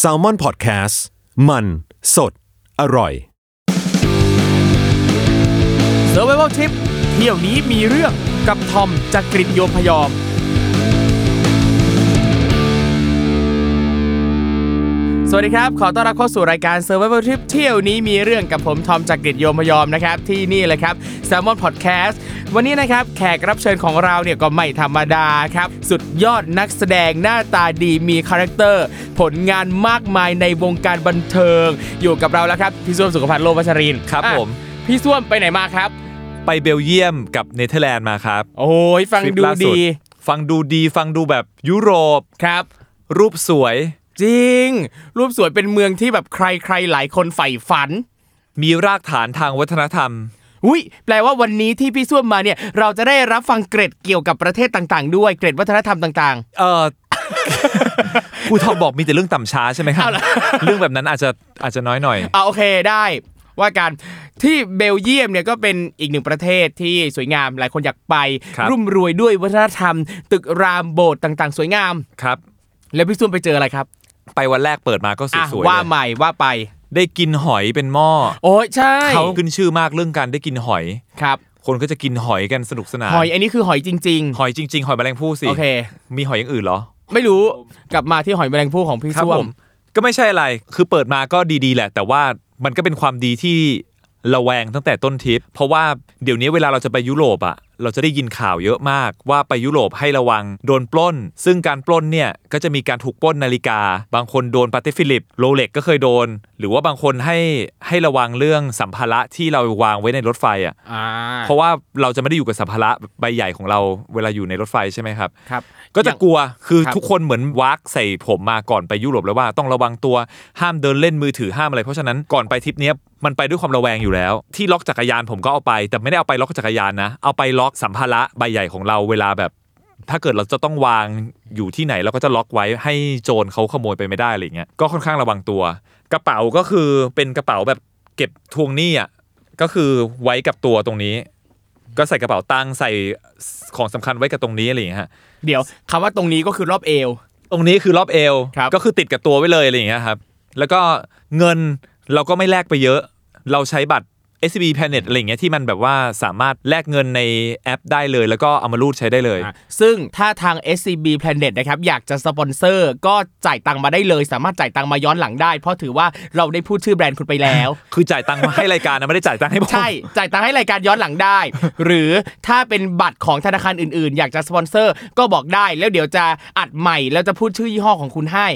s a l ม o n PODCAST มัน สด อร่อย Survival Trip เที่ยวนี้มีเรื่องกับทอมจากกริฑโยมพยอม สวัสดีครับ ขอต้อนรับเข้าสู่รายการ Survival Trip เที่ยวนี้มีเรื่องกับผมทอมจากกริฑโยมพยอมนะครับ ที่นี่เลยครับ Salmon Podcast วันนี้นะครับแขกรับเชิญของเราเนี่ยก็ไม่ธรรมดาครับสุดยอดนักแสดงหน้าตาดีมี character ผลงานมากมายในวงการบันเทิง อยู่กับเราแล้วครับพี่ส้วมสุขพัฒน์โล่ห์วัชรินทร์ครับอะผม พี่ส้วมไปไหนมาครับ ไปเบลเยียมกับเนเธอร์แลนด์มาครับ โอ้ยฟังทริปดูล่าสุดี ฟังดูดีฟังดูแบบยุโรปครับ รูปสวย จริง รูปสวยเป็นเมืองที่แบบใครๆหลายคนใฝ่ฝัน มีรากฐานทางวัฒนธรรม อุ้ยแปลว่าวันนี้ที่พี่ส้วมมาเนี่ยเราจะได้รับฟังเกร็ดเกี่ยวกับประเทศต่างๆ ด้วยเกร็ดวัฒนธรรมต่างเออครูทอมบอกมีแต่เรื่องต่ำช้าใช่ไหมครับเอาล่ะเรื่องแบบนั้นอาจจะอาจจะน้อยหน่อยๆอ่าโอเคได้ว่ากันที่เบลเยียมเนี่ยก็เป็นอีกหนึ่งประเทศที่สวยงามหลายคนอยากไปครับรุ่มรวยด้วยวัฒนธรรม ตึกรามโบสถ์ต่าง ๆ สวยงามครับ แล้วพี่ส้วมไปเจออะไรครับ ไปวันแรกเปิดมาก็สอะวยๆว่าเลยใหม่ว่าไป ได้กินหอยเป็นหม้อโอ้ยใช่เขาขึ้นชื่อมากเรื่องการได้กินหอยครับคนก็จะกินหอยกันสนุกสนานหอยอันนี้คือหอยจริงหอยจริง ๆ หอยแมลงภู่สิๆโอเค มีหอยอย่างอื่นเหรอ ไม่รู้กลับมาที่หอยแมลงภู่ของพี่ครับส้วผมมก็ไม่ใช่อะไร คือเปิดมาก็ดีๆแหละ แต่ว่ามันก็เป็นความดีที่ระแวงตั้งแต่ต้นทริป เพราะว่าเดี๋ยวนี้เวลาเราจะไปยุโรปอะ เราจะได้ยินข่าวเยอะมากว่าไปยุโรปให้ระวังโดนปล้น ซึ่งการปล้นเนี่ยก็จะมีการถูกปล้นนาฬิกา บางคนโดนปาเต้ฟิลิปโรเล็กก็เคยโดน หรือว่าบางคนให้ให้ระวังเรื่องสัมภาระที่เราวางไว้ในรถไฟอะอ่าเพราะว่าเราจะไม่ได้อยู่กับสัมภาระใบใหญ่ของเราเวลาอยู่ในรถไฟใช่ไหมครับครับ ก็จะกลัวคือครับทุกคนเหมือนวักใส่ผมมาก่อนไปยุโรปแล้วว่าต้องระวังตัวห้ามเดินเล่นมือถือห้ามอะไร เพราะฉะนั้นก่อนไปทริปเนี้ยมันไปด้วยความระแวงอยู่แล้ว ที่ล็อกจักรยานผมก็เอาไป แต่ไม่ได้เอาไปล็อกจักรยานนะเอาไปล็อกสัมภาระใบใหญ่ของเราเวลาแบบ ถ้าเกิดเราจะต้องวางอยู่ที่ไหนเราก็จะล็อกไว้ให้โจรเขาขโมยไปไม่ได้อะไรเงี้ยก็ค่อนข้างระวังตัว กระเป๋าก็คือเป็นกระเป๋าแบบเก็บทวงหนี้อะก็คือไว้กับตัวตรงนี้ ก็ใส่กระเป๋าตังค์ใส่ของสำคัญไว้กับตรงนี้อะไรอย่างเงี้ยฮะเดี๋ยวคำว่าตรงนี้ก็คือรอบเอว ตรงนี้คือรอบเอวครับก็คือติดกับตัวไว้เลยอะไรอย่างเงี้ยครับ แล้วก็เงินเราก็ไม่แลกไปเยอะ เราใช้บัตร SCB Planet อะไรอย่างเงี้ยที่มันแบบว่าสามารถแลกเงินในแอปได้เลย แล้วก็เอามารูดใช้ได้เลยอะซึ่งถ้าทาง SCB Planet นะครับอยากจะสปอนเซอร์ก็จ่ายตังค์มาได้เลย สามารถจ่ายตังค์มาย้อนหลังได้ เพราะถือว่าเราได้พูดชื่อแบรนด์คุณไปแล้ว คือจ่ายตังค์มาให้รายการนะไม่ได้จ่ายตังค์ให้ผมใช่จ่ายตังค์ให้รายการย้อนหลังได้ หรือถ้าเป็นบัตรของธนาคารอื่นๆ อยากจะสปอนเซอร์ก็บอกได้แล้วเดี๋ยวจะอัดใหม่แล้วจะพูดชื่อยี่ห้อของคุณให้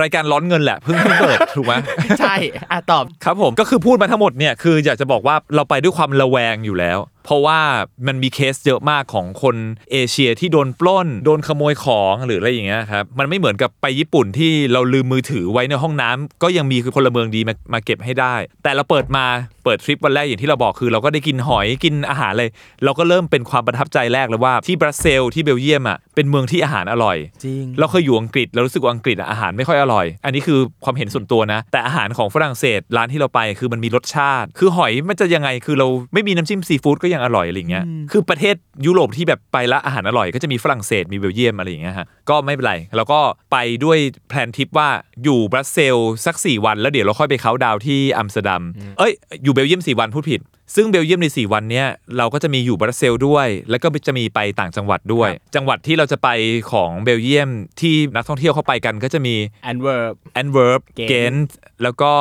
รายการร้อนเงินแหละเพิ่งเพิ่งเปิดถูกไหมใช่อะตอบครับผมก็คือพูดมาทั้งหมดเนี่ยคืออยากจะบอกว่าเราไปด้วยความระแวงอยู่แล้ว เพราะว่ามันมีเคสเยอะมากของคนเอเชียที่โดนปล้น โดนขโมยของหรืออะไรอย่างเงี้ยครับมันไม่เหมือนกับไปญี่ปุ่นที่เราลืมมือถือไว้ในห้องน้ำก็ยังมีพลเมืองดีมามาเก็บให้ได้ แต่เราเปิดมาเปิดทริปวันแรกอย่างที่เราบอกคือ เราก็ได้กินหอยกินอาหารเลย เราก็เริ่มเป็นความประทับใจแรกเลยว่าที่บรัสเซลส์ที่เบลเยียมอะเป็นเมืองที่อาหารอร่อยจริงเราเคยอยู่อังกฤษเรารู้สึกว่าอังกฤษอะอาหารไม่ค่อยอร่อย อันนี้คือความเห็นส่วนตัวนะ แต่อาหารของฝรั่งเศสร้านที่เราไปคือมันมีรสชาติ คือหอยมันจะยังไงคือเราไม่มีน้ำจิ้มซีฟู้ดก็ยังอร่อยอะไรอย่างเงี้ยคือประเทศยุโรปที่แบบไปแล้วอาหารอร่อยก็จะมีฝรั่งเศสมีเบลเยียมอะไรอย่างเงี้ยฮะก็ไม่เป็นไรเราก็ไปด้วย plan ทริปว่าอยู่บรัสเซลส์สัก 4 วัน แล้วเดี๋ยวเราค่อยไปเขาน์ดาวน์ที่อัมสเตอร์ดัมเอ้ยอยู่เบลเยียม4วันพูดผิด ซึ่งเบลเยียมใน 4 วันเนี้ยเราก็จะมีอยู่บรัสเซลส์ด้วย แล้วก็จะมีไปต่างจังหวัดด้วย จังหวัดที่เราจะไปของเบลเยียมที่นักท่องเที่ยวเข้าไปกันก็จะมีแอนต์เวิร์ปแอนต์เวิร์ป Ghent เกนต์แล้วก็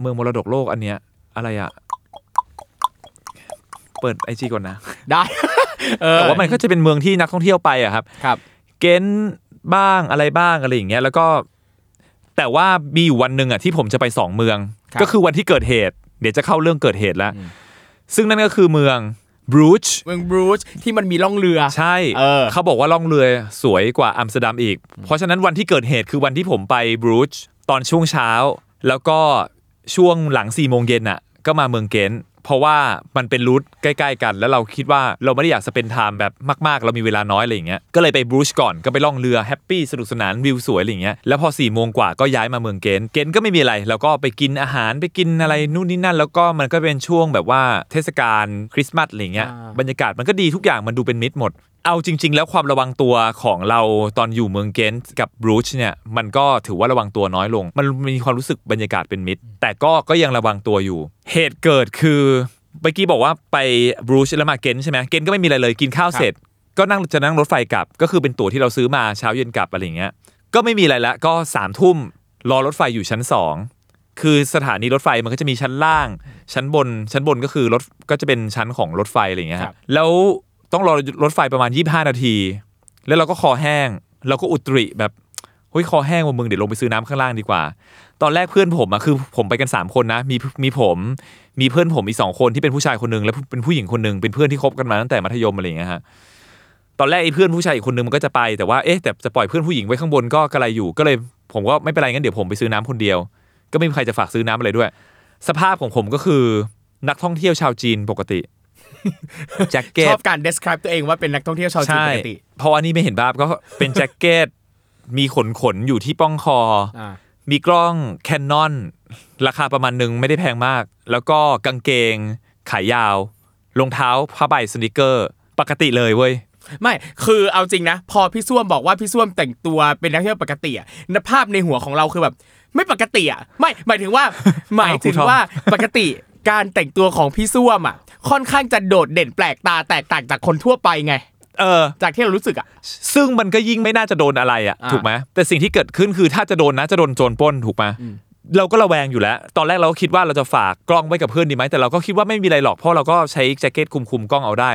เมืองมรดกโลกอันเนี้ยอะไรอะ เปิด IG ก่อนนะ ได้ เออแต่ว่ามันก็จะเป็นเมืองที่นักท่องเที่ยวไปอะครับ ครับ เกนต์บ้างอะไรบ้างอะไรอย่างเงี้ย แล้วก็ แต่ว่ามีอยู่วันหนึ่งอะที่ผมจะไปสองเมือง ครับ ก็คือวันที่เกิดเหตุ เดี๋ยวจะเข้าเรื่องเกิดเหตุแล้ว ซึ่งนั่นก็คือเมืองบรูช เมืองบรูชที่มันมีล่องเรือ ใช่เออ เขาบอกว่าล่องเรือสวยกว่าอัมสเตอร์ดัมอีก เพราะฉะนั้นวันที่เกิดเหตุคือวันที่ผมไปบรูชตอนช่วงเช้า แล้วก็ช่วงหลัง4ี่โมงเย็นอะ ก็มาเมืองเกนต์ เพราะว่ามันเป็น route ใกล้ๆกัน แล้วเราคิดว่าเราไม่ได้อยาก spend time แบบมากๆ เรามีเวลาน้อยอะไรอย่างเงี้ยก็เลยไปบรูชก่อนก็ไปล่องเรือ happy สนุกสนานวิวสวยอะไรอย่างเงี้ยแล้วพอ4ี่โมงกว่าก็ย้ายมาเมืองเกนต์เกนต์ก็ไม่มีอะไรแล้วก็ไปกินอาหารไปกินอะไรนู่นนี่นั่น แล้วก็มันก็เป็นช่วงแบบว่าเทศกาลคริสต์มาสอะไรอย่างเงี้ยอ่าบรรยากาศมันก็ดีทุกอย่างมันดูเป็นมิตรหมด เอาจริง ๆ แล้วความระวังตัวของเราตอนอยู่เมืองเกนต์กับบรูชเนี่ยมันก็ถือว่าระวังตัวน้อยลง มันมีความรู้สึกบรรยากาศเป็นมิตร แต่ก็ก็ยังระวังตัวอยู่ เหตุเกิดคือเมื่อกี้บอกว่าไปบรูชแล้วมาเกนต์ใช่ไหมเกนต์ก็ไม่มีอะไรเลยกินข้าวเสร็จ ก็นั่งจะนั่งรถไฟกลับ ก็คือเป็นตั๋วที่เราซื้อมาเช้าเย็นกลับอะไรอย่างเงี้ยก็ไม่มีอะไรละก็สามทุ่มรอรถไฟอยู่ชั้นสองคือสถานีรถไฟมันก็จะมีชั้นล่าง ชั้นบนชั้นบนก็คือรถก็จะเป็นชั้นของรถไฟอะไรอย่างเงี้ยคครัรับบแล้ว ต้องรอรถไฟประมาณ 25 นาที แล้วเราก็คอแห้ง เราก็อุตริแบบเฮ้ยคอแห้งว่ามึงเดี๋ยวลงไปซื้อน้ำข้างล่างดีกว่า ตอนแรกเพื่อนผมอะคือผมไปกัน 3 คนนะ มีมีผม มีเพื่อนผมอีกสองคนที่เป็นผู้ชายคนหนึ่งแล้วเป็นผู้หญิงคนหนึ่งเป็นเพื่อนที่คบกันมาตั้งแต่มัธยมอะไรอย่างเงี้ยฮะตอนแรกไอ้เพื่อนผู้ชายอีกคนนึงมันก็จะไปแต่ว่าเอ๊ะแต่จะปล่อยเพื่อนผู้หญิงไว้ข้างบนก็กระไรอยู่ก็เลยผมก็ไม่เป็นไรงั้นเดี๋ยวผมไปซื้อน้ำคนเดียว ก็ไม่มีใครจะฝากซื้อน้ำอะไรด้วย สภาพของผมก็คือนักท่องเที่ยวชาวจีนปกติ แจ็คเก็ชตอบการ describe ตัวเองว่าเป็นนักท่องเที่ยวชาวจีนใช่ปกติเพราะว่านี่ไม่เห็นภาพก็เป็นแจ็คเก็ตมีขนขนๆอยู่ที่ป้องคออ่ามีกล้องแคนนอนราคาประมาณหนึ่งไม่ได้แพงมาก แล้วก็กางเกงขายาวรองเท้าผ้าใบสนิเกอร์ ปกติเลยเว้ยไม่คือเอาจริงนะ พอพี่ส้วมบอกว่าพี่ส้วมแต่งตัวเป็นนักเที่ยวปกติอะนภาพในหัวของเราคือแบบ ไม่ปกติอะไม่หมายถึงว่า หมายถึงว่าปกติ การแต่งตัวของพี่ส้วมอะ ค่อนข้างจะโดดเด่นแปลกตาแตกต่างจากคนทั่วไปไง เออ จากที่เรารู้สึกอะ ซึ่งมันก็ยิ่งไม่น่าจะโดนอะไรอะอ่าถูกไหมแต่สิ่งที่เกิดขึ้นคือถ้าจะโดนนะจะโดนโจรปล้นถูกไหมเราก็ระแวงอยู่แล้ว ตอนแรกเราก็คิดว่าเราจะฝากกล้องไว้กับเพื่อนดีไหมแต่เราก็คิดว่าไม่มีอะไรหรอกเพราะเราก็ใช้แจ็คเก็ตคลุมๆกล้องเอาได้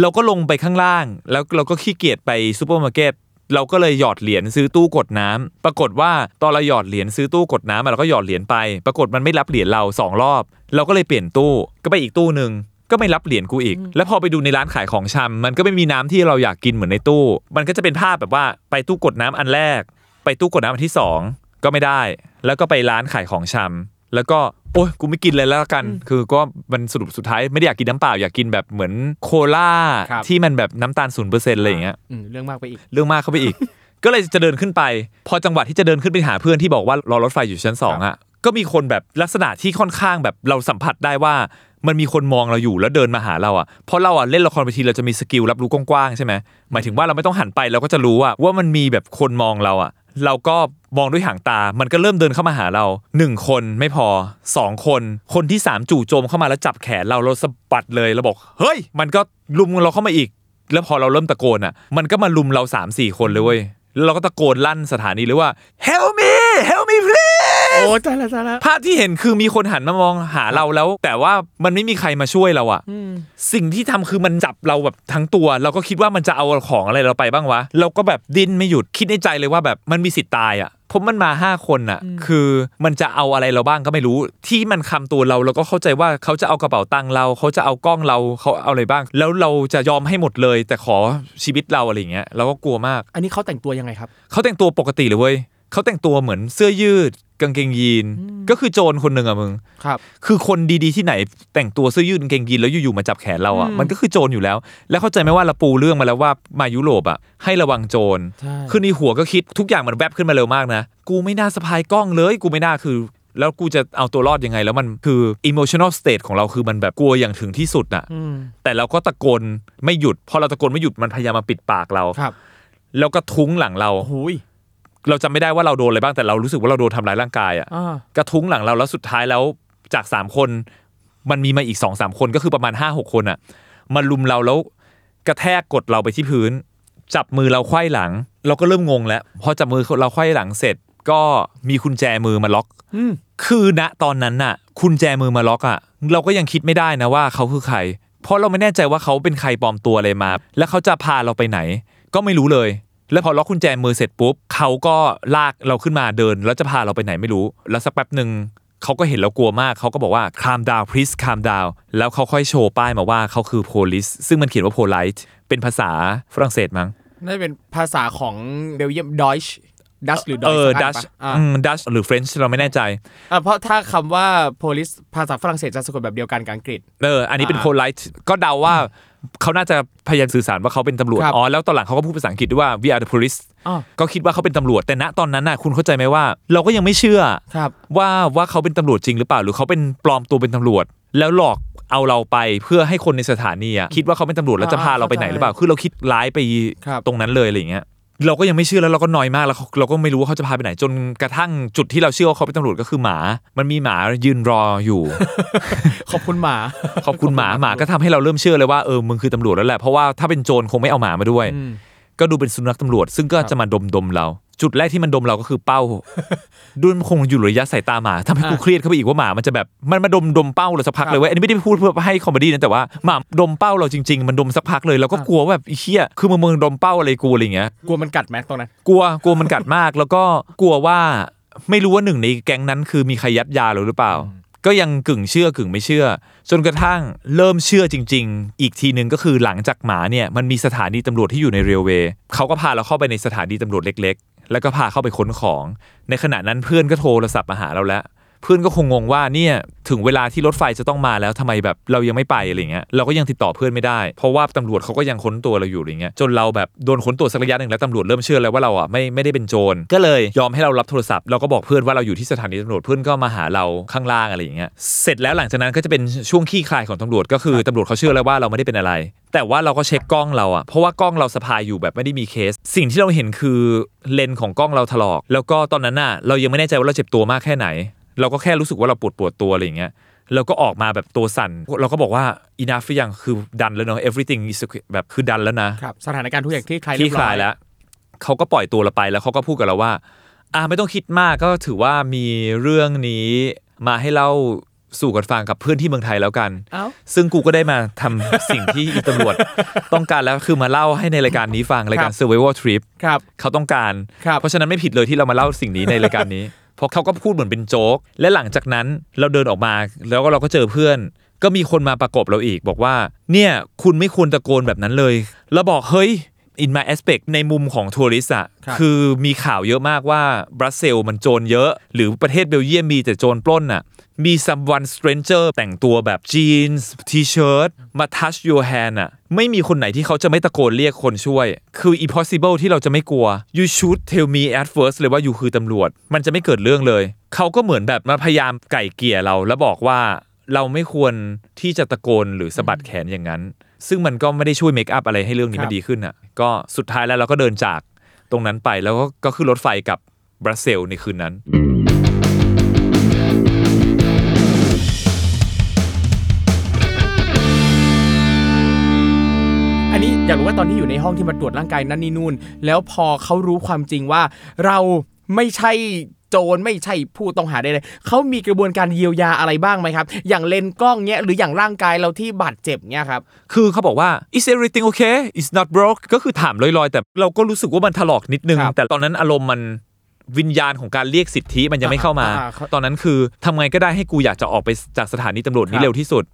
เราก็ลงไปข้างล่าง แล้วเราก็ขี้เกียจไปซูเปอร์มาร์เก็ต เราก็เลยหยอดเหรียญซื้อตู้กดน้ำปรากฏว่าตอนเราหยอดเหรียญซื้อตู้กดน้ำอะเราก็หยอดเหรียญไป ปรากฏมันไม่รับเหรียญเราสองรอบ เราก็เลยเปลี่ยนตู้ก็ไปอีกตู้หนึ่งก็ไม่รับเหรียญกูอีก แล้วพอไปดูในร้านขายของชำมันก็ไม่มีน้ำที่เราอยากกินเหมือนในตู้ มันก็จะเป็นภาพแบบว่าไปตู้กดน้ำอันแรก ไปตู้กดน้ำอันที่สองก็ไม่ได้ แล้วก็ไปร้านขายของชำ แล้วก็โอ้ยกูไม่กินเลยแล้วกัน คือก็มันสรุปสุดท้ายไม่ได้อยากกินน้ำเปล่าอยากกินแบบเหมือนโคลาครับ ที่มันแบบน้ำตาลศูนย์เปอร์เซ็นต์อะไรอย่างเงี้ยอืมเรื่องมากไปอีก เรื่องมากเข้าไปอีก ก็เลยจะเดินขึ้นไป พอจังหวะที่จะเดินขึ้นไปหาเพื่อนที่บอกว่ารอรถไฟอยู่ชั้นสองอะก็มีคนแบบลักษณะที่ค่อนข้างแบบเราสัมผัสได้ว่า มันมีคนมองเราอยู่แล้วเดินมาหาเราอะเพราะเราอะเล่นละครเวทีเราจะมีสกิลรับรู้กว้างๆใช่ไหมหมายถึงว่าเราไม่ต้องหันไปเราก็จะรู้อะว่ามันมีแบบคนมองเราอะ เราก็มองด้วยหางตา มันก็เริ่มเดินเข้ามาหาเราหนึ่งคนไม่พอสองคน คนที่สามจู่โจมเข้ามาแล้วจับแขนเราเราสะบัดเลยเราบอกเฮ้ย มันก็ลุมเราเข้ามาอีก แล้วพอเราเริ่มตะโกนอะ มันก็มาลุมเรา3ามสี่คนเลยเว้ยแล้วเราก็ตะโกนลั่นสถานีเลยว่า help me help โอ้ตายละตายละภาพที่เห็นคือมีคนหันมามองหาเราแล้ว แต่ว่ามันไม่มีใครมาช่วยเราอะสิ่งที่ทำคือมันจับเราแบบทั้งตัว เราก็คิดว่ามันจะเอาของอะไรเราไปบ้างวะ เราก็แบบดิ้นไม่หยุดคิดในใจเลยว่าแบบมันมีสิทธิ์ตายอะเพราะมันมาห้าคนอะคือมันจะเอาอะไรเราบ้างก็ไม่รู้ ที่มันคำตัวเราเราก็เข้าใจว่าเขาจะเอากระเป๋าตังค์เราเขาจะเอากล้องเราเขาเอาอะไรบ้าง แล้วเราจะยอมให้หมดเลย แต่ขอชีวิตเราอะไรอย่างเงี้ยเราก็กลัวมาก อันนี้เขาแต่งตัวยังไงครับเขาแต่งตัวปกติเลยเว้ย เขาแต่งตัวเหมือนเสื้อยืดกางเกงยีน ก็คือโจรคนหนึ่งอะมึงครับ คือคนดีๆที่ไหนแต่งตัวเสื้อยืดกางเกงยีนแล้วอยู่ๆมาจับแขนเราอะมันก็คือโจรอยู่แล้ว แล้วเข้าใจไหมว่าเราปูเรื่องมาแล้วว่ามายุโรปอะให้ระวังโจรใช่คือในหัวก็คิดทุกอย่างมันแวบขึ้นมาเร็วมากนะ กูไม่น่าสะพายกล้องเลย กูไม่น่าคือ แล้วกูจะเอาตัวรอดยังไง แล้วมันคือ emotional state ของเราคือมันแบบกลัวอย่างถึงที่สุดอะอืมแต่เราก็ตะโกนไม่หยุดพอเราตะโกนไม่หยุดมันพยายามมาปิดปากเราครับแล้วก็ทุ้งหลังเราโอ้โหย เราจำไม่ได้ว่าเราโดนอะไรบ้างแต่เรารู้สึกว่าเราโดนทำร้ายร่างกายอะอ่ากระทุ้งหลังเราแล้วสุดท้ายแล้วจากสามคนมันมีมาอีกสองสามคนก็คือประมาณห้าหกคนอะมาลุมเราแล้วกระแทกกดเราไปที่พื้น จับมือเราไขว้หลัง เราก็เริ่มงงแล้วพอจับมือเราไขว้หลังเสร็จก็มีกุญแจมือมาล็อกอืมคือณตอนนั้นน่ะ คุณแจมือมาล็อกอะ เราก็ยังคิดไม่ได้นะว่าเขาคือใคร เพราะเราไม่แน่ใจว่าเขาเป็นใครปลอมตัวอะไรมา แล้วเขาจะพาเราไปไหน ก็ไม่รู้เลย แล้วพอล็อกกุญแจมือเสร็จปุ๊บเขาก็ลากเราขึ้นมาเดิน แล้วจะพาเราไปไหนไม่รู้ แล้วสักแป๊บหนึ่งเขาก็เห็นเรากลัวมากเขาก็บอกว่าคามดาวพริสคามดาวแล้วเขาค่อยโชว์ป้ายมาว่าเขาคือโพลิสซึ่งมันเขียนว่าโพลิสเป็นภาษาฝรั่งเศสมั้งน่าจะเป็นภาษาของเบลเยียมดอยช์ ดัชหรือดเออยอช์ดัชอ่าดัชหรือ French เราไม่แน่ใจอ่าเพราะถ้าคำว่า police ภาษาฝรั่งเศสจะสะกดแบบเดียวกันกับอังกฤษเอออันนี้เป็นอ่า polite ก็เดาว่าเขาน่าจะพยายามสื่อสารว่าเขาเป็นตำรวจครับอ๋อแล้วตอนหลังเขาก็พูดภาษาอังกฤษด้วยว่า we are the police อ๋อก็คิดว่าเขาเป็นตำรวจ แต่ณตอนนั้นน่ะคุณเข้าใจไหมว่า เราก็ยังไม่เชื่อครับว่าว่าเขาเป็นตำรวจจริงหรือเปล่า หรือเขาเป็นปลอมตัวเป็นตำรวจ แล้วหลอกเอาเราไปเพื่อให้คนในสถานีอะคิดว่าเขาเป็นตำรวจแล้วจะพาเราไปไหนหรือเปล่า คือเราคิดร้ายไปครับตรงนั้นเลยอะไรอย่างเงี้ย เราก็ยังไม่เชื่อแล้วเราก็นอยมากแล้วเขาเราก็ไม่รู้ว่าเขาจะพาไปไหนจนกระทั่งจุดที่เราเชื่อว่าเขาเป็นตำรวจก็คือหมา มันมีหมายืนรออยู่ ขอบคุณหมา ขอบคุณหมาหมาก็ทำให้เราเริ่มเชื่อเลยว่าเออมึงคือตำรวจแล้วแหละเพราะว่าถ้าเป็นโจรคงไม่เอาหมามาด้วยอืม ก็ดูเป็นสุนัขตำรวจ ซึ่งก็จะมาดมดมๆเรา จุดแรกที่มันดมเราก็คือเป้าด้วยมันคงอยู่ระยะสายตาหมาทำให้กูอะเครียดเข้าไปอีกว่าหมามันจะแบบมันมาดมดมเป้าเราสักพักเลยเว้ยอันนี้ไม่ได้พูดเพื่อให้ comedy นะแต่ว่าหมาดมเป้าเราจริง ๆ มันดมสักพักเลยเราก็กลัวว่าแบบไอ้เหี้ยคือมึงมึงดมเป้าอะไรกูอะไรอย่างเงี้ยกลัวมันกัดไหมตรงนั้นกลัวกลัวมันกัดมากแล้วก็กลัวว่าไม่รู้ว่าหนึ่งในแก๊งนั้นคือมีใครยัดยาเราหรือเปล่า ก็ยังกึ่งเชื่อกึ่งไม่เชื่อ จนกระทั่งเริ่มเชื่อจริง ๆ อีกทีหนึ่งก็คือหลังจากหมาเนี่ยมันมีสถานีตำรวจที่อยู่ใน railway เขาก็พาเราเข้าไปในสถานีตำรวจเล็ก ๆ แล้วก็พาเข้าไปค้นของ ในขณะนั้นเพื่อนก็โทรศัพท์มาหาเราแล้ว พื่อนก็คงงงว่าเนี่ยถึงเวลาที่รถไฟจะต้องมาแล้วทำไมแบบเรายังไม่ไปอะไรเงี้ยเราก็ยังติดต่อเพื่อนไม่ได้ เพราะว่าตำรวจเขาก็ยังค้นตัวเราอยู่อะไรเงี้ยจนเราแบบโดนค้นตัวสักระยะหนึ่งแล้วตำรวจเริ่มเชื่อแล้วว่าเราอะไม่ไม่ได้เป็นโจรก็เลยยอมให้เรารับโทรศัพท์เราก็บอกเพื่อนว่าเราอยู่ที่สถานีตำรวจเพื่อนก็มาหาเราข้างล่างอะไรอย่างเงี้ยเสร็จแล้วหลังจากนั้นก็จะเป็นช่วงขี้คลายของตำรวจก็คือตำรวจเขาเชื่อแล้วว่าเราไม่ได้เป็นอะไร แต่ว่าเราก็เช็คกล้องเราอะเพราะว่ากล้องเราสะพายอยู่แบบไม่ได้มีเคส สิ่งที่เราเห็นคือเลนของกล้องเราถลอก แล้วก็ตอนนั้นน่ะเรายังไม่แน่ใจว่าเราเจ็บตัวมากแค่ไหน เราก็แค่รู้สึกว่าเราปวดปวดตัวอะไรอย่างเงี้ยเราก็ออกมาแบบตัวสั่น เราก็บอกว่า enough หรือยังคือดันแล้วเนาะ everything is okay แบบคือดันแล้วนะครับสถานการณ์ทุกอย่างที่คลายคลี่เรียบคร้ลาอยแล้วเขาก็ปล่อยตัวเราไปแล้วเขาก็พูดกับเราว่า อ่าไม่ต้องคิดมากก็ถือว่ามีเรื่องนี้มาให้เล่าสู่กันฟังกับเพื่อนที่เมืองไทยแล้วกันเอ้าซึ่งกูก็ได้มาทำสิ่งที่อีตำรวจต้องการแล้วคือมาเล่าให้ในรายการนี้ฟังรายการ survival trip ครับเขาต้องการครับเพราะฉะนั้นไม่ผิดเลยที่เรามาเล่าสิ่งนี้ในรายการนี้ เพราะเขาก็พูดเหมือนเป็นโจ๊ก และหลังจากนั้นเราเดินออกมา แล้วก็เราก็เจอเพื่อน ก็มีคนมาประกบเราอีกบอกว่า เนี่ย คุณไม่ควรตะโกนแบบนั้นเลยเราบอกเฮ้ย in my aspect ในมุมของทัวริสต์อะครับคือมีข่าวเยอะมากว่าบรัสเซลมันโจรเยอะ หรือประเทศเบลเยียมมีแต่โจรปล้นอะมี someone stranger แต่งตัวแบบจีนส์ทีเชิร์ตมา touch your hand อะไม่มีคนไหนที่เขาจะไม่ตะโกนเรียกคนช่วย คือ impossible ที่เราจะไม่กลัว you should tell me at first เลยว่า you คือตำรวจ มันจะไม่เกิดเรื่องเลย เขาก็เหมือนแบบมาพยายามไก่เกลี่ยเราแล้วบอกว่าเราไม่ควรที่จะตะโกนหรือสะบัดแขนอย่างนั้น ซึ่งมันก็ไม่ได้ช่วยเมคอัพอะไรให้เรื่องนี้ครัมันบดีขึ้นอะก็สุดท้ายแล้วเราก็เดินจากตรงนั้นไปแล้วก็ก็ขึ้นรถไฟกับบรัสเซลในคืนนั้น อันนี้อยากรู้ว่าตอนที่อยู่ในห้องที่มาตรวจร่างกายนั่นนี่นู่น แล้วพอเขารู้ความจริงว่าเราไม่ใช่ โจรไม่ใช่ผู้ต้องหาใดๆเขามีกระบวนการเยียวยาอะไรบ้างไหมครับ อย่างเลนส์กล้องเนี้ยหรืออย่างร่างกายเราที่บาดเจ็บเนี้ยครับ คือเขาบอกว่า is everything okay it's not broke ก็คือถามลอยๆ แต่เราก็รู้สึกว่ามันถลอกนิดนึงครับแต่ตอนนั้นอารมณ์มันวิญญาณของการเรียกสิทธิมันยังไม่เข้ามาอ่าครับตอนนั้นคือทำไงก็ได้ให้กูอยากจะออกไปจากสถานีตำรวจคนี้รับเร็วที่สุด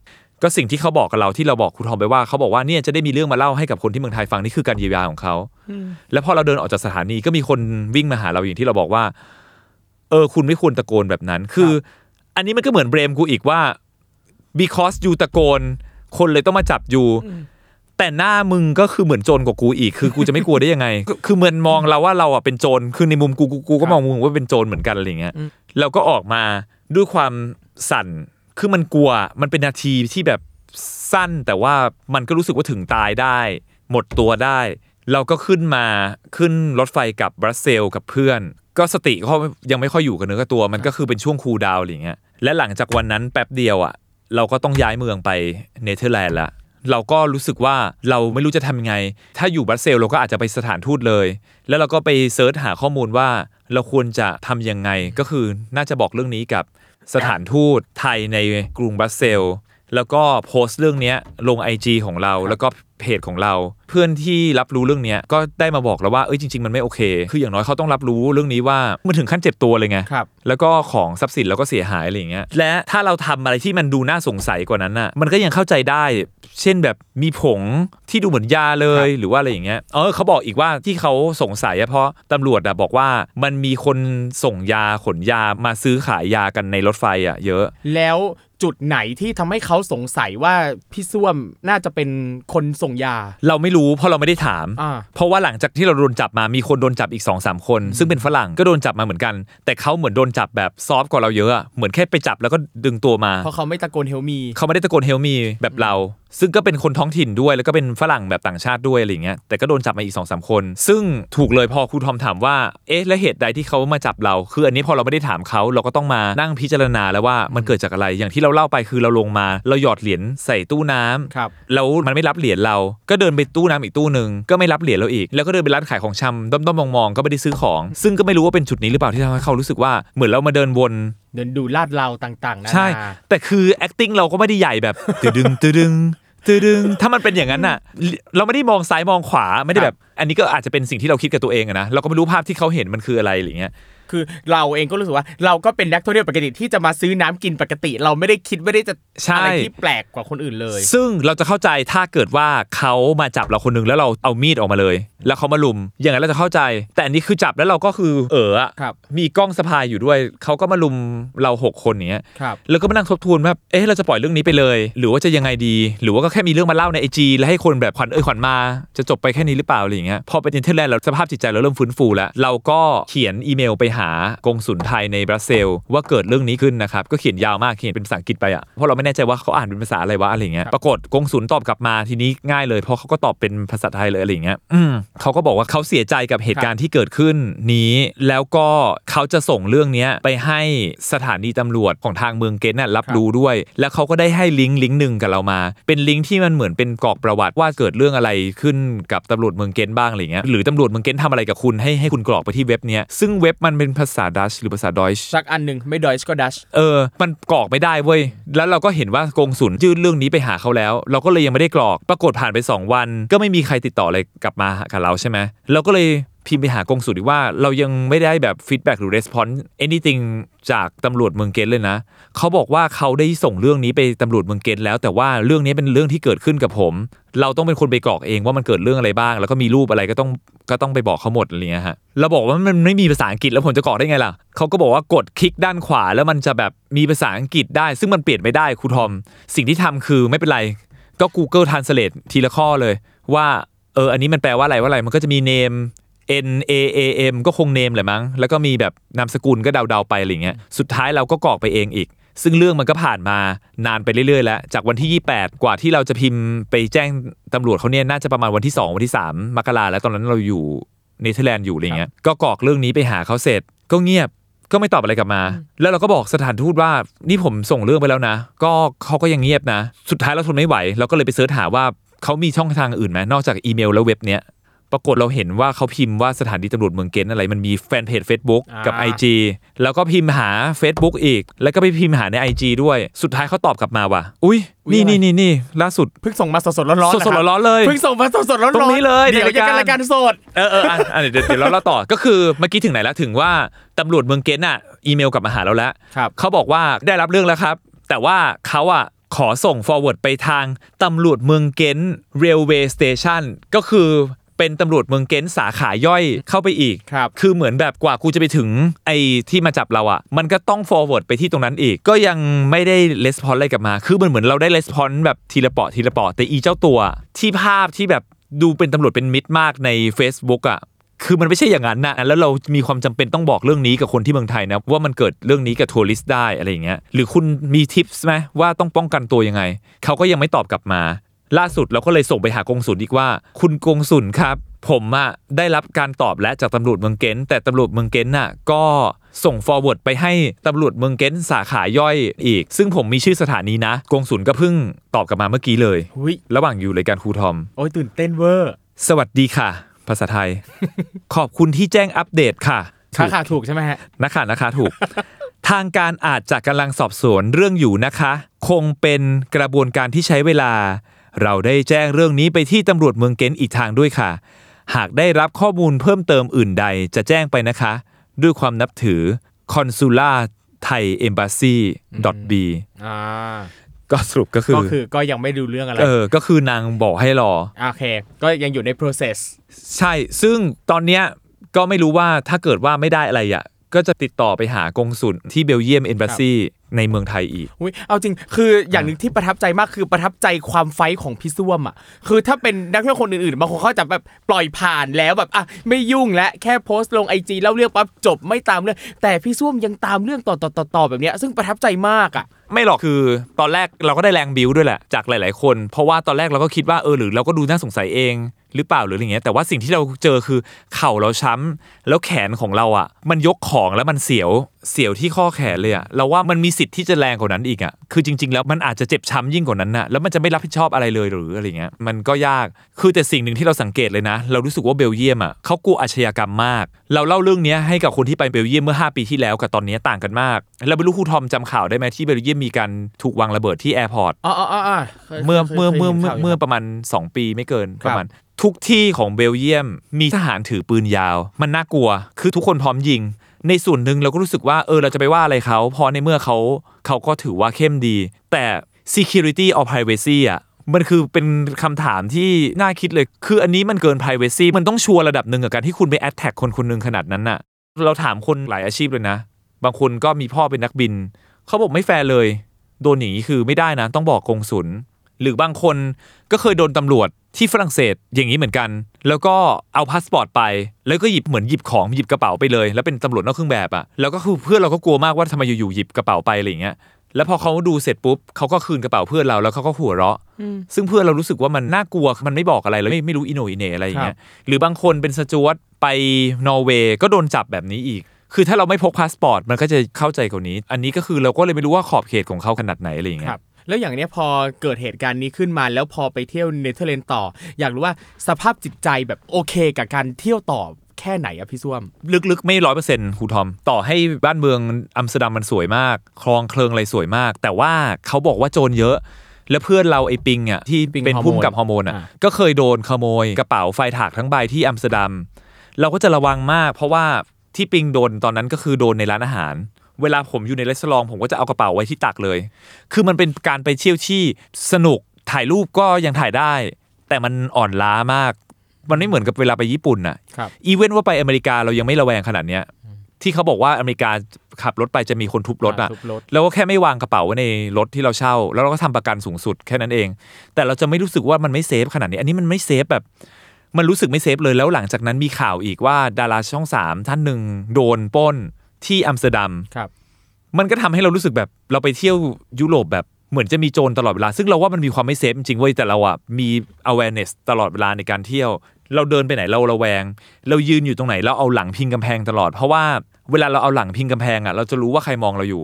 ก็สิ่งที่เขาบอกกับเราที่เราบอกครูทอมไปว่าเขาบอกว่าเนี่ยจะได้มีเรื่องมาเล่าให้กับคนที่เมืองไทยฟังนี่คือการเยียวยาของเขาแล้วพอเราเดินออกจากสถานีก็มีคนวิ่งมาหาเราอย่างที่เราบอกว่า เออคุณไม่ควรตะโกนแบบนั้น คือ อันนี้มันก็เหมือนเบรมกูอีกว่า because you ตะโกน คนเลยต้องมาจับอยู่แต่หน้ามึงก็คือเหมือนโจรกว่ากูอีก คือกูจะไม่กลัวได้ยังไง คือคือเหมือนมองเราว่าเราอะเป็นโจร คือในมุมกูกูกูก็มองมึงว่าเป็นโจรเหมือนกันอะไรเงี้ยเราก็ออกมาด้วยความสั่น คือมันกลัว มันเป็นนาทีที่แบบสั้น แต่ว่ามันก็รู้สึกว่าถึงตายได้ หมดตัวได้ เราก็ขึ้นมาขึ้นรถไฟกับบรัสเซลกับเพื่อน ก็สติก็ยังไม่ค่อยอยู่กับเนื้อกับตัวมันก็คือเป็นช่วงคูลดาวน์อะไรเงี้ยและหลังจากวันนั้นแป๊บเดียวอะเราก็ต้องย้ายเมืองไปเนเธอร์แลนด์ละเราก็รู้สึกว่าเราไม่รู้จะทำยังไง ถ้าอยู่บรัสเซลเราก็อาจจะไปสถานทูตเลย แล้วเราก็ไปเซิร์ชหาข้อมูลว่าเราควรจะทำยังไงก็คือน่าจะบอกเรื่องนี้กับสถานทูตไทยในกรุงบรัสเซล แล้วก็โพสต์เรื่องเนี้ยลง IG ของเราแล้วก็เพจของเรา เพื่อนที่รับรู้เรื่องเนี้ยก็ได้มาบอกแล้วว่าเอ้ยจริง ๆ มันไม่โอเค คืออย่างน้อยเขาต้องรับรู้เรื่องนี้ว่ามันถึงขั้นเจ็บตัวเลยไงครับแล้วก็ของทรัพย์สินเราก็เสียหายอะไรอย่างเงี้ยและถ้าเราทำอะไรที่มันดูน่าสงสัยกว่านั้นน่ะมันก็ยังเข้าใจได้ เช่นแบบมีผงที่ดูเหมือนยาเลยหรือว่าอะไรอย่างเงี้ยเออเขาบอกอีกว่าที่เขาสงสัยอะเพราะตำรวจอะบอกว่ามันมีคนส่งยาขนยามาซื้อขายยากันในรถไฟอะเยอะ แล้ว จุดไหนที่ทำให้เขาสงสัยว่าพี่ส้วมน่าจะเป็นคนส่งยา เราไม่รู้เพราะเราไม่ได้ถามอ่าเพราะว่าหลังจากที่เราโดนจับมามีคนโดนจับอีก2อสามคน ซึ่งเป็นฝรั่งก็โดนจับมาเหมือนกัน แต่เขาเหมือนโดนจับแบบซอฟต์กว่าเราเยอะอะเหมือนแค่ไปจับแล้วก็ดึงตัวมาเพราะเขาไม่ตะโกนเฮลมีเขาไม่ได้ตะโกนเฮลมีแบบเรา ซึ่งก็เป็นคนท้องถิ่นด้วยแล้วก็เป็นฝรั่งแบบต่างชาติด้วยอะไรอย่างเงี้ยแต่ก็โดนจับมาอีก2อสคน ซึ่งถูกเลยพอครูทอมถามว่าเอ๊ะแล้วเหตุใดที่เขามาจับเรา คืออันนี้พอเราไม่ได้ถามเขาเราก็ต้องมานั่งพิจารณาแล้วว่ามันเกิดจากอะไรอย่างที่เราเล่าไปคือเราลงมา เราหยอดเหรียญใส่ตู้น้ำครับ แล้วมันไม่รับเหรียญเรา ก็เดินไปตู้น้ำอีกตู้หนึ่งก็ไม่รับเหรียญเราอีก แล้วก็เดินไปร้านขายของชำด้อมๆมองๆก็ไม่ได้ซื้อของ ซึ่งก็ไม่รู้ว่าเป็นจุดนี้หรือเปล่าที่ทำให้เขารู้สึกว่าเหมือนเรามาเดินวน เดินดูลาดเราต่างๆนานาใช่ แต่คือ acting เราก็ไม่ได้ใหญ่แบบ ตึดึงตึดึงตึดึง ถ้ามันเป็นอย่างนั้นน่ะ เราไม่ได้มองซ้ายมองขวาไม่ได้แบบ อันนี้ก็อาจจะเป็นสิ่งที่เราคิดกับตัวเองอะนะ เราก็ไม่รู้ภาพที่เขาเห็นมันคืออะไรอะไรเงี้ย คือเราเองก็รู้สึกว่าเราก็เป็นนักท่องเที่ยวปกติที่จะมาซื้อน้ำกินปกติ เราไม่ได้คิดไม่ได้จะใช่อะไรที่แปลกกว่าคนอื่นเลย ซึ่งเราจะเข้าใจถ้าเกิดว่าเขามาจับเราคนหนึงแล้วเราเอามีดออกมาเลย แล้วเขามาลุมอย่างนั้นเราจะเข้าใจ แต่อันนี้คือจับแล้วเราก็คือเอออะครับมีกล้องสะพายอยู่ด้วยเขาก็มารุมเราหกคนอย่างเนี้ยครับแล้วก็มานั่งทบทวนว่าเอ๊ะเราจะปล่อยเรื่องนี้ไปเลย หรือว่าจะยังไงดี หรือว่าก็แค่มีเรื่องมาเล่าใน IG แล้วให้คนแบบขวัญเอ้ยขวัญมาจะจบไปแค่นี้หรือเปล่าอะไรอย่างเงี้ยพอไปเนเธอร์แลนด์เราสภาพจิตใจเราเริ่มฟื้นฟูแล้วเราก็เขียนอีเมลไปหากงสุลไทยในบรัสเซลส์ว่าเกิดเรื่องนี้ขึ้นนะครับก็เขียนยาวมากเขียนเป็นภาษาอังกฤษไปอะเพราะเราไม่แน่ใจว่าเขาอ่านเป็นภาษาอะไรวะอะไรอย่างเงี้ยปรากฏกงสุลตอบกลับมาทีนี้ง่ายเลยเพราะเขาก็ตอบเป็นภาษาไทยเลยอะไรอย่างเงี้ยอืมเขาก็บอกว่าเขาเสียใจกับเหตุการณ์ที่เกิดขึ้นนี้แล้วก็เขาจะส่งเรื่องเนี้ยไปให้สถานีตำรวจของทางเมืองเกนน่ะรับรู้ด้วย แล้วเขาก็ได้ให้ลิงก์ลิงก์หนึ่งกับเรามา เป็นลิงก์ที่มันเหมือนเป็นกรอกประวัติว่าเกิดเรื่องอะไรขึ้นกับตำรวจเมืองเกนบ้างอะไรเงี้ยหรือตำรวจเมืองเกนทำอะไรกับคุณให้ให้คุณกรอกไปที่เว็บเนี้ยซึ่งเว็บมันเป็นภาษาดัชหรือภาษาดอยช์สักอันหนึ่งไม่ดอยส์ก็ดัชเออ มันกรอกไม่ได้เว้ย แล้วเราก็เห็นว่ากงสุลยื่นเรื่องนี้ไปหาเขาแล้ว เราก็เลยยังไม่ได้กรอก ปรากฏผ่านไป 2 วัน ก็ไม่มีใครติดต่ออะไรกลับมากับเราใช่ไหมเราก็เลย พิมพ์ไปหากงสุลอีกว่าเรายังไม่ได้แบบ feedback หรือ response anything จากตำรวจเมืองเกนเลยนะ เขาบอกว่าเขาได้ส่งเรื่องนี้ไปตำรวจเมืองเกนแล้ว แต่ว่าเรื่องนี้เป็นเรื่องที่เกิดขึ้นกับผม เราต้องเป็นคนไปกรอกเองว่ามันเกิดเรื่องอะไรบ้าง แล้วก็มีรูปอะไรก็ต้องก็ต้องไปบอกเขาหมดอะไรเงี้ยฮะเราบอกว่ามันไม่มีภาษาอังกฤษแล้วผมจะกรอกได้ไงล่ะเขาก็บอกว่ากดคลิกด้านขวาแล้วมันจะแบบมีภาษาอังกฤษได้ ซึ่งมันเปลี่ยนไม่ได้ครูทอม สิ่งที่ทำคือไม่เป็นไรก็ Google Translate ทีละข้อเลยว่าเอออันนี้มันแปลว่าอะไรว่าอะไรมันก็จะมี name N A A M ก็คง name แหละมั้ง แล้วก็มีแบบนามสกุลก็เดาๆไปอะไรเงี้ย สุดท้ายเราก็กรอกไปเองอีก ซึ่งเรื่องมันก็ผ่านมานานไปเรื่อยๆ แล้ว จากวันที่ 28 กว่าที่เราจะพิมพ์ไปแจ้งตำรวจเขาเนี่ยน่าจะประมาณวันที่ 2 วันที่ 3 มกราแล้วตอนนั้นเราอยู่เนเธอร์แลนด์อยู่อะไรเงี้ย ก็กรอกเรื่องนี้ไปหาเขาเสร็จ ก็เงียบ ก็ไม่ตอบอะไรกลับมา แล้วเราก็บอกสถานทูตว่านี่ผมส่งเรื่องไปแล้วนะ ก็เขาก็ยังเงียบนะ สุดท้ายเราทนไม่ไหว เราก็เลยไป search หาว่าเขามีช่องทางอื่นไหมนอกจากอีเมลแล้วเว็บเนี้ย ปรากฏเราเห็นว่าเขาพิมพ์ว่าสถานีตำรวจเมืองเกนอะไร มันมี fanpage Facebook กับอ่า IG แล้วก็พิมพ์หา Facebook อีก แล้วก็ไปพิมพ์หาใน IG ด้วยสุดท้ายเขาตอบกลับมาว่า อุ้ยนี่นี่นี่นี่ล่าสุดเพิ่งส่งมาสดๆร้อนๆสดๆะคบร้อนๆเลยเพิ่งส่งมาสดๆร้อนๆตรงนี้เลยเดี๋ยวในรายจะการกันรายการสดเออเอออะอะเดี๋ยวเดี๋ยวเราเล่าต่อก็คือเมื่อกี้ถึงไหนแล้วถึงว่าตำรวจเมืองเกนน่ะอีเมลกลับมาหาเราแล้วครับเขาบอกว่าได้รับเรื่องแล้วครับ แต่ว่าเขาอะขอส่ง forward ไปทางตำรวจเมืองเกน railway station ก็คือ เป็นตำรวจเมืองเกนสาขาย่อยเข้าไปอีกครับคือเหมือนแบบกว่ากูจะไปถึงไอ้ที่มาจับเราอะ มันก็ต้อง forward ไปที่ตรงนั้นอีก ก็ยังไม่ได้ response อะไรกลับมา คือมันเหมือนเราได้ response แบบทีละเปาะทีละเปาะแต่อีเจ้าตัว ที่ภาพที่แบบดูเป็นตำรวจเป็นมิตรมากใน Facebook อะคือมันไม่ใช่อย่างนั้นนะแล้วเรามีความจำเป็นต้องบอกเรื่องนี้กับคนที่เมืองไทยนะว่ามันเกิดเรื่องนี้กับทัวริสต์ได้อะไรอย่างเงี้ยหรือคุณมีทิปส์ไหมว่าต้องป้องกันตัวยังไง เขาก็ยังไม่ตอบกลับมา ล่าสุดเราก็เลยส่งไปหากงสุลอีกว่า คุณกงสุลครับ ผมอะได้รับการตอบและจากตำรวจเมืองเก้นแต่ตำรวจเมืองเก้นน่ะก็ส่ง forward ไปให้ตำรวจเมืองเก้นสาขาย่อยอีก ซึ่งผมมีชื่อสถานีนะ กงสุลก็เพิ่งตอบกลับมาเมื่อกี้เลย หุยระหว่างอยู่รายการครูทอม โอ้ยตื่นเต้นเวอร์สวัสดีค่ะ ภาษาไทย ขอบคุณที่แจ้งอัปเดตค่ะค่าขาถูกใช่ไหมฮะ นะคะนะคะถูก ทางการอาจจะกำลังสอบสวนเรื่องอยู่นะคะ คงเป็นกระบวนการที่ใช้เวลา เราได้แจ้งเรื่องนี้ไปที่ตำรวจเมืองเกนต์อีกทางด้วยค่ะ หากได้รับข้อมูลเพิ่มเติมอื่นใดจะแจ้งไปนะคะ ด้วยความนับถือ consular thai embassy b อ่าก็สรุปก็คือ ก็คือก็ยังไม่ดูเรื่องอะไร เออ ก็คือนางบอกให้รอ โอเค ก็ยังอยู่ใน process ใช่ ซึ่งตอนเนี้ยก็ไม่รู้ว่าถ้าเกิดว่าไม่ได้อะไรอะ ก็จะติดต่อไปหากงสุลที่เบลเยียมเอ b บ s ซี ในเมืองไทยอีกอุ๊ยเอาจริง คืออย่างหนึ่งที่ประทับใจมากคือประทับใจความไฟท์ของพี่ส้วมอะ คือถ้าเป็นนักเที่ยวคนอื่นๆบางคนเขาจะแบบปล่อยผ่านแล้วแบบอะไม่ยุ่งและแค่โพสต์ลงไอจีเล่าเรื่องปั๊บจบไม่ตามเรื่อง แต่พี่ส้วมยังตามเรื่องต่อต่อต่อต่อแบบเนี้ยซึ่งประทับใจมากอะ ไม่หรอกคือตอนแรกเราก็ได้แรงบิวด้วยแหละจากหลาย ๆ คน เพราะว่าตอนแรกเราก็คิดว่าเออหรือเราก็ดูน่าสงสัยเองหรือเปล่าหรืออะไรเงี้ยแต่ว่าสิ่งที่เราเจอคือเข่าเราช้ำแล้วแขนของเราอะ มันยกของแล้วมันเสียวเสียวที่ข้อแขนเลยอะเราว่ามันมีสิทธิ์ที่จะแรงกว่านั้นอีกอะคือจริง ๆ แล้วมันอาจจะเจ็บช้ำยิ่งกว่านั้นน่ะแล้วมันจะไม่รับผิดชอบอะไรเลยหรืออะไรเงี้ยมันก็ยากคือแต่สิ่งหนึ่งที่เราสังเกตเลยนะ เรารู้สึกว่าเบลเยียมอะเขากลัวอาชญากรรมมาก เราเล่าเรื่องนี้ให้กับคนที่ไปเบลเยียมเมื่อ 5 ปีที่แล้วกับตอนนี้ต่างกันมากแล้วไม่รู้ครูทอมจำข่าวได้ไหมที่เบลเยียมมีการถูกวางระเบิดที่แอร์พอร์ตอ๋ออ๋ออ๋อคยเมื่อคยเมื่อคยเมื่อห็นเมื่อข่าวยู่เมื่อครับประมาณ 2 ปีไม่เกินคปรับระมาณทุกที่ของเบลเยียมมีทหารถือปืนยาว มันน่ากลัว คือทุกคนพร้อมยิง ในส่วนหนึ่งเราก็รู้สึกว่าเออเราจะไปว่าอะไรเขาเพราะในเมื่อเขาเขาก็ถือว่าเข้มดี แต่ security or privacy อะมันคือเป็นคำถามที่น่าคิดเลย คืออันนี้มันเกิน privacy มันต้องชัวร์ระดับหนึ่งกับการที่คุณไป attack คนคนหนึ่งขนาดนั้นน่ะ เราถามคนหลายอาชีพเลยนะ บางคนก็มีพ่อเป็นนักบิน เขาบอกไม่แฟร์เลย โดนอย่างนี้คือไม่ได้นะ ต้องบอกกงสุลหรือบางคนก็เคยโดนตำรวจที่ฝรั่งเศสอย่างนี้เหมือนกัน แล้วก็เอาพาสปอร์ตไป แล้วก็หยิบเหมือนหยิบของหยิบกระเป๋าไปเลย แล้วเป็นตำรวจนอกเครื่องแบบอะแล้วก็คือเพื่อนเราก็กลัวมากว่าทำไมอยู่ๆหยิบกระเป๋าไปอะไรอย่างเงี้ยแล้วพอเขาดูเสร็จปุ๊บเขาก็คืนกระเป๋าเพื่อนเราแล้วเขาก็หัวเราะ ซึ่งเพื่อนเรารู้สึกว่ามันน่ากลัวมันไม่บอกอะไรเลยไม่ไม่รู้อิโหนอิเหนอะไรอย่างเงี้ยหรือบางคนเป็นสจวตไปนอร์เวย์ก็โดนจับแบบนี้อีก คือถ้าเราไม่พกพาสปอร์ตมันก็จะเข้าใจกว่านี้ อันนี้ก็คือเราก็เลยไม่รู้ว่าขอบเขตของเขาขนาดไหนอะไรอย่างเงี้ยครับแล้วอย่างเนี้ยพอเกิดเหตุการณ์นี้ขึ้นมาแล้วพอไปเที่ยวเนเธอร์แลนด์ต่อ อยากรู้ว่าสภาพจิตใจแบบโอเคกับการเที่ยวต่อแค่ไหนอะพี่ส้วม ลึกๆ ไม่ร้อยเปอร์เซ็นต์ครูทอม ต่อให้บ้านเมืองอัมสเตอร์ดัมมันสวยมาก คลองเคลิงอะไรสวยมาก แต่ว่าเขาบอกว่าโจรเยอะ แล้วเพื่อนเราไอ้ปิงอะที่ปิงเป็นฮอร์โมนพุ่มกับฮอร์โมนอะอ่าก็เคยโดนขโมยกระเป๋า Freitag ทั้งใบที่อัมสเตอร์ดัมเราก็จะระวังมาก เพราะว่า ที่ปิงโดนตอนนั้นก็คือโดนในร้านอาหาร เวลาผมอยู่ใน restaurant ผมก็จะเอากระเป๋าไว้ที่ตักเลย คือมันเป็นการไปเที่ยวที่สนุกถ่ายรูปก็ยังถ่ายได้ แต่มันอ่อนล้ามาก มันไม่เหมือนกับเวลาไปญี่ปุ่นน่ะครับอีเวนต์ว่าไปอเมริกาเรายังไม่ระแวงขนาดเนี้ยที่เขาบอกว่าอเมริกาขับรถไปจะมีคนทุบรถอะทุบรถแล้วก็แค่ไม่วางกระเป๋าไว้ในรถที่เราเช่า แล้วเราก็ทำประกันสูงสุดแค่นั้นเอง แต่เราจะไม่รู้สึกว่ามันไม่ safe ขนาดนี้ อันนี้มันไม่ safe แบบ มันรู้สึกไม่ safe เลยแล้วหลังจากนั้นมีข่าวอีกว่าดาราช่องสามท่านหนึ่งโดนปล้นที่อัมสเตอร์ดัมครับ มันก็ทำให้เรารู้สึกแบบเราไปเที่ยวยุโรปแบบเหมือนจะมีโจรตลอดเวลา ซึ่งเราว่ามันมีความไม่ safe จริงๆเว้ยแต่เราอะมี awareness ตลอดเวลาในการเที่ยว เราเดินไปไหนเราระแวง เรายืนอยู่ตรงไหนเราเอาหลังพิงกำแพงตลอด เพราะว่าเวลาเราเอาหลังพิงกำแพงอะเราจะรู้ว่าใครมองเราอยู่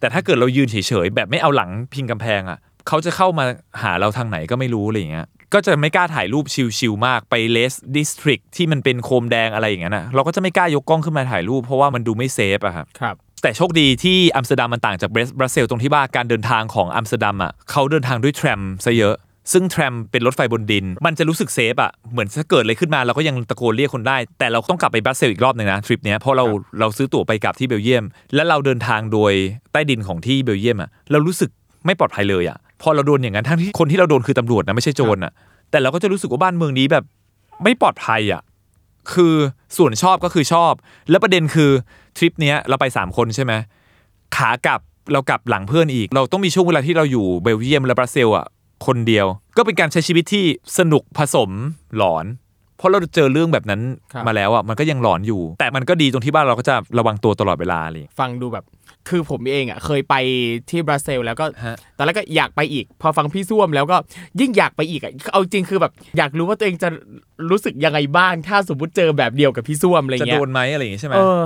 แต่ถ้าเกิดเรายืนเฉยๆแบบไม่เอาหลังพิงกำแพงอะเขาจะเข้ามาหาเราทางไหนก็ไม่รู้อะไรอย่างเงี้ย ก็จะไม่กล้าถ่ายรูป chill ๆมากไป Red District ที่มันเป็นโคมแดงอะไรอย่างเงี้ยนะเราก็จะไม่กล้ายกกล้องขึ้นมาถ่ายรูปเพราะว่ามันดูไม่ safe อะครับครับแต่โชคดีที่อัมสเตอร์ดัมมันต่างจากเบรสบรัสเซลตรงที่ว่าการเดินทางของอัมสเตอร์ดัมอะเขาเดินทางด้วย tram ซะเยอะ ซึ่งแทรมเป็นรถไฟบนดิน มันจะรู้สึกเซฟอะเหมือนถ้าเกิดอะไรขึ้นมาเราก็ยังตะโกนเรียกคนได้ แต่เราต้องกลับไปบรัสเซลอีกรอบหนึ่งนะทริปเนี้ยเพราะเราเราซื้อตั๋วไปกลับที่เบลเยียม และเราเดินทางโดยใต้ดินของที่เบลเยียมอะเรารู้สึกไม่ปลอดภัยเลยอะ พอเราโดนอย่างนั้นทั้งที่คนที่เราโดนคือตำรวจนะไม่ใช่โจรอะ แต่เราก็จะรู้สึกว่าบ้านเมืองนี้แบบไม่ปลอดภัยอะคือส่วนชอบก็คือชอบ แล้วประเด็นคือทริปเนี้ยเราไป 3 คนใช่ไหมขากลับเรากลับหลังเพื่อนอีก เราต้องมีช่วงเวลาที่เราอยู่เบลเยียมและบรัสเซลอะคนเดียว ก็เป็นการใช้ชีวิตที่สนุกผสมหลอน เพราะเราเจอเรื่องแบบนั้นครับมาแล้วอะมันก็ยังหลอนอยู่ แต่มันก็ดีตรงที่ว่าเราก็จะระวังตัวตลอดเวลาอะไรอย่างเลยฟังดูแบบ คือผมเองอะเคยไปที่บราเซลแล้วก็ฮะตอนแรกก็อยากไปอีก พอฟังพี่ส้วมแล้วก็ยิ่งอยากไปอีกอะเอาจริงคือแบบอยากรู้ว่าตัวเองจะรู้สึกยังไงบ้าง ถ้าสมมติเจอแบบเดียวกับพี่ส้วมอะไรจะเงี้โดยนไหมอะไรอย่างงี้ใช่ไหมเออ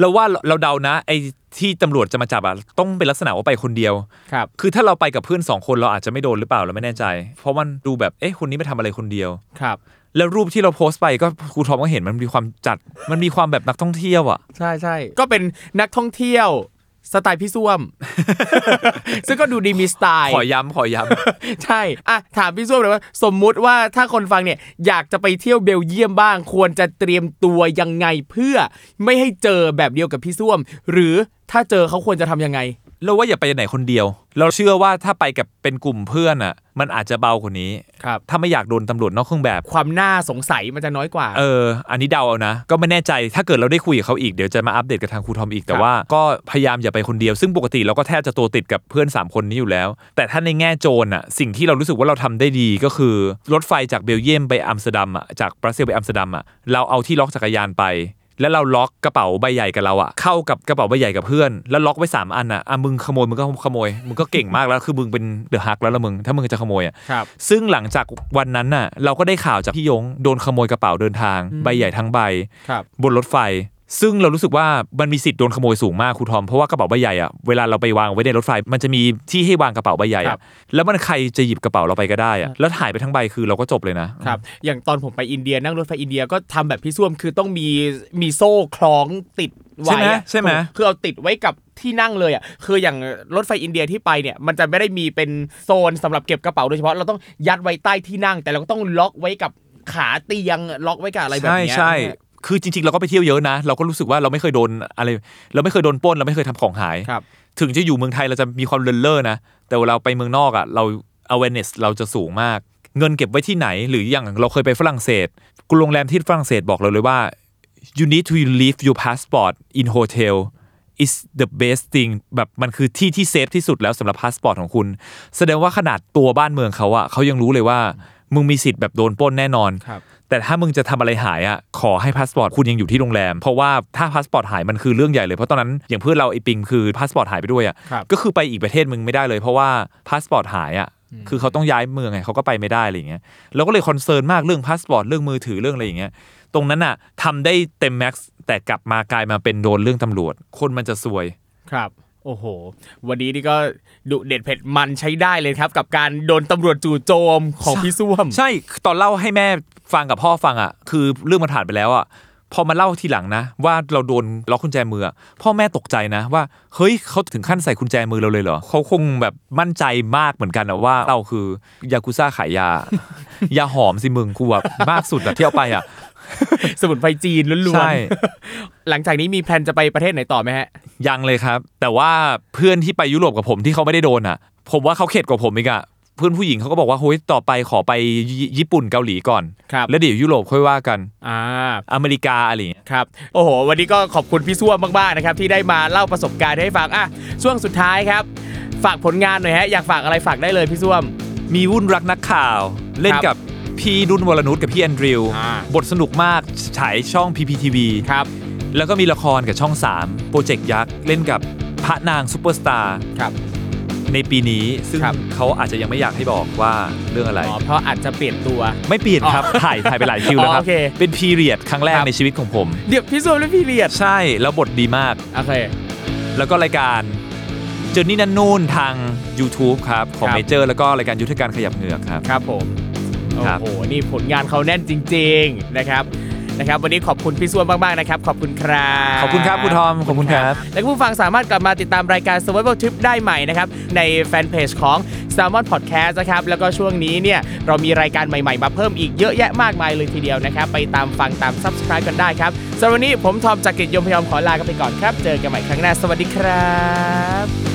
เราว่าเราเดานะ ไอ้ที่ตำรวจจะมาจับอะต้องเป็นลักษณะว่าไปคนเดียวครับคือถ้าเราไปกับเพื่อนสองคนเราอาจจะไม่โดนหรือเปล่าเราไม่แน่ใจ เพราะมันดูแบบเอ๊ะคนนี้ไปทำอะไรคนเดียวครับแล้วรูปที่เราโพสต์ไปก็ครูทอมก็เห็นมันมีความจัด มันมีความแบบนักท่องเที่ยวอะ ใช่ใช่ก็เป็นนักท่องเที่ยว สไตล์พี่ส้วม ซึ่งก็ดูดีมีสไตล์ ขอย้ำขอย้ำ ใช่อะถามพี่ส้วมเลยว่า สมมุติว่าถ้าคนฟังเนี่ยอยากจะไปเที่ยวเบลเยียมบ้าง ควรจะเตรียมตัวยังไงเพื่อไม่ให้เจอแบบเดียวกับพี่ส้วม หรือถ้าเจอเขาควรจะทำยังไง เราว่าอย่าไปไหนคนเดียว เราเชื่อว่าถ้าไปกับเป็นกลุ่มเพื่อนอะ มันอาจจะเบากว่านี้ครับถ้าไม่อยากโดนตำรวจนอกเครื่องแบบ ความน่าสงสัยมันจะน้อยกว่า เออ อันนี้เดาเอานะ ก็ไม่แน่ใจ ถ้าเกิดเราได้คุยกับเขาอีก เดี๋ยวจะมาอัปเดตกับทางครูทอมอีก แต่ครับว่าก็พยายามอย่าไปคนเดียว ซึ่งปกติเราก็แทบจะตัวติดกับเพื่อน 3 คนนี้อยู่แล้ว แต่ถ้าในแง่โจรอะ สิ่งที่เรารู้สึกว่าเราทำได้ดีก็คือ รถไฟจากเบลเยียมไปอัมสเตอร์ดัมอะ จากบรัสเซลไปอัมสเตอร์ดัมอะ เราเอาที่ล็อกจักรยานไป แล้วเราล็อกกระเป๋าใบใหญ่กับเราอะเข้ากับกระเป๋าใบใหญ่กับเพื่อน แล้วล็อกไว้สามอันอะอะมึงขโมยมึงก็ขโมยมึงก็เก่งมากแล้วคือมึงเป็น The Hulk แล้วละมึงถ้ามึงจะขโมยอะครับซึ่งหลังจากวันนั้นน่ะเราก็ได้ข่าวจากพี่ยงโดนขโมยกระเป๋าเดินทางใบใหญ่ทั้งใบครับบนรถไฟ ซึ่งเรารู้สึกว่ามันมีสิทธิ์โดนขโมยสูงมากครูทอมเพราะว่ากระเป๋าใบใหญ่อะเวลาเราไปวางไว้ในรถไฟ มันจะมีที่ให้วางกระเป๋าใบใหญ่อะครับ แล้วมันใครจะหยิบกระเป๋าเราไปก็ได้อะแล้วหายไปทั้งใบคือเราก็จบเลยนะ ครับอย่างตอนผมไปอินเดียนั่งรถไฟอินเดียก็ทำแบบพี่ส้วมคือต้องมีมีโซ่คล้องติดไว้ใช่ไหมอะใช่ไหมคือเอาติดไว้กับที่นั่งเลยอะคืออย่างรถไฟอินเดียที่ไปเนี่ยมันจะไม่ได้มีเป็นโซนสำหรับเก็บกระเป๋าโดยเฉพาะเราต้องยัดไว้ใต้ที่นั่ง แต่เราก็ต้องล็อกไว้กับขาเตียงล็อกไว้กับอะไรแบบใช่เนี้ย ใช่ คือจริงๆ เราก็ไปเที่ยวเยอะนะ เราก็รู้สึกว่าเราไม่เคยโดนอะไร เราไม่เคยโดนปล้นเราไม่เคยทำของหายครับถึงจะอยู่เมืองไทยเราจะมีความเลินเล่อนะ แต่เวลาไปเมืองนอกอะเรา awareness เราจะสูงมาก เงินเก็บไว้ที่ไหน หรืออย่างเราเคยไปฝรั่งเศสกูโรงแรมที่ฝรั่งเศสบอกเราเลยว่า you need to leave your passport in hotel is the best thing แบบมันคือที่ที่ safe ที่สุดแล้วสำหรับพาสปอร์ตของคุณ แสดงว่าขนาดตัวบ้านเมืองเขาอะเขายังรู้เลยว่า มึงมีสิทธิ์แบบโดนปล้นแน่นอนครับ แต่ถ้ามึงจะทำอะไรหายอะขอให้พาสปอร์ตคุณยังอยู่ที่โรงแรม เพราะว่าถ้าพาสปอร์ตหายมันคือเรื่องใหญ่เลยเพราะตอนนั้นอย่างเพื่อนเราไอ้ปิงคือพาสปอร์ตหายไปด้วยอะครับก็คือไปอีกประเทศมึงไม่ได้เลย เพราะว่าพาสปอร์ตหายอะคือเขาต้องย้ายเมืองไงเขาก็ไปไม่ได้อะไรอย่างเงี้ยเราก็เลย concern มากเรื่องพาสปอร์ตเรื่องมือถือเรื่องอะไรอย่างเงี้ยตรงนั้นอะทำได้เต็ม max แต่กลับมากลายมาเป็นโดนเรื่องตำรวจ คนมันจะซวยครับ โอ้โห วันนี้นี่ก็ดุเด็ดเผ็ดมันใช้ได้เลยครับ กับการโดนตำรวจจู่โจมของพี่ส้วม ใช่ตอนเล่าให้แม่ฟังกับพ่อฟังอะ คือเรื่องมันผ่านไปแล้วอะพอมาเล่าทีหลังนะ ว่าเราโดนล็อกกุญแจมืออะพ่อแม่ตกใจนะ ว่าเฮ้ยเขาถึงขั้นใส่กุญแจมือเราเลยเหรอเขาคงแบบมั่นใจมากเหมือนกันอะว่าเราคือยากุซ่าขายยา ยาหอมสิมึงกูแบบมากสุดอะที่เอาไปอะ สมุนไพรจีนล้วนๆใช่หลังจากนี้มีแพลนจะไปประเทศไหนต่อไหมฮะ ยังเลยครับ แต่ว่าเพื่อนที่ไปยุโรปกับผมที่เขาไม่ได้โดนอะ ผมว่าเขาเข็ดกว่าผมอีกอะเพื่อนผู้หญิงเขาก็บอกว่าเฮ้ยต่อไปขอไปญี่ญี่ปุ่นเกาหลีก่อนครับแล้วเดี๋ยวยุโรปค่อยว่ากันอ่าอเมริกาอะไรอย่างเงี้ยครับโอ้โห วันนี้ก็ขอบคุณพี่ส้วมมากๆนะครับที่ได้มาเล่าประสบการณ์ให้ฟังอะช่วงสุดท้ายครับ ฝากผลงานหน่อยฮะอยากฝากอะไรฝากได้เลยพี่ส้วม มีวุ่นรักนักข่าวเล่นครับกับ พี่นุ่นวรนุชกับพี่แอนดริว อ่า บทสนุกมากฉายช่อง PPTV ครับ แล้วก็มีละครกับช่อง 3 โปรเจกต์ยักษ์ เล่นกับพระนางซูเปอร์สตาร์ครับ ในปีนี้ ซึ่งครับ เขาอาจจะยังไม่อยากให้บอกว่าเรื่องอะไร อ๋อเพราะอาจจะเปลี่ยนตัว ไม่เปลี่ยนครับ ถ่ายถ่ายไปหลายคิวแล้วครัอ๋อโอเคเป็นพีเรียดครั้งแรกครับ ในชีวิตของผม เดี๋ยวพี่ส้วมและพี่เรียดใช่ แล้วบทดีมาก โอเค แล้วก็รายการเจอนี่นันนู่นทาง YouTube ครับ ของครับ เมเจอร์ แล้วก็รายการยุทธการขยับเหงือกครับ ครับผม โอ้ครับ โห นี่ผลงานเขาแน่นจริง ๆ นะครับนะครับ วันนี้ขอบคุณพี่ส้วมมาก ๆ นะครับ ขอบคุณครับ ขอบคุณครับคุณทอมขอบคุณครับ และคุณผู้ฟังสามารถกลับมาติดตามรายการ Survival Trip ได้ใหม่นะครับ ในแฟนเพจของ Salmon Podcast นะครับ แล้วก็ช่วงนี้เนี่ย เรามีรายการใหม่ ๆ มาเพิ่มอีกเยอะแยะมากมายเลยทีเดียวนะครับ ไปตามฟังตาม Subscribe กันได้ครับสำหรับวันนี้ผมทอมจากกิจยมพยอมขอลากันไปก่อนครับ เจอกันใหม่ครั้งหน้า สวัสดีครับ